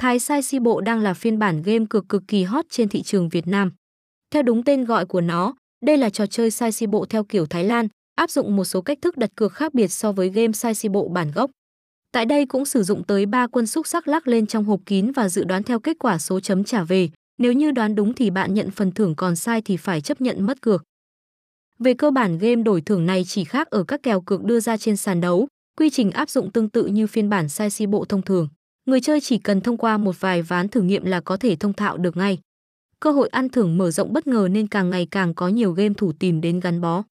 Thái Sai Si Bộ đang là phiên bản game cực cực kỳ hot trên thị trường Việt Nam. Theo đúng tên gọi của nó, đây là trò chơi Sai Si Bộ theo kiểu Thái Lan, áp dụng một số cách thức đặt cược khác biệt so với game Sai Si Bộ bản gốc. Tại đây cũng sử dụng tới 3 quân xúc sắc lắc lên trong hộp kín và dự đoán theo kết quả số chấm trả về. Nếu như đoán đúng thì bạn nhận phần thưởng còn sai thì phải chấp nhận mất cược. Về cơ bản game đổi thưởng này chỉ khác ở các kèo cược đưa ra trên sàn đấu, quy trình áp dụng tương tự như phiên bản sai si bộ thông thường. Người chơi chỉ cần thông qua một vài ván thử nghiệm là có thể thông thạo được ngay. Cơ hội ăn thưởng mở rộng bất ngờ nên càng ngày càng có nhiều game thủ tìm đến gắn bó.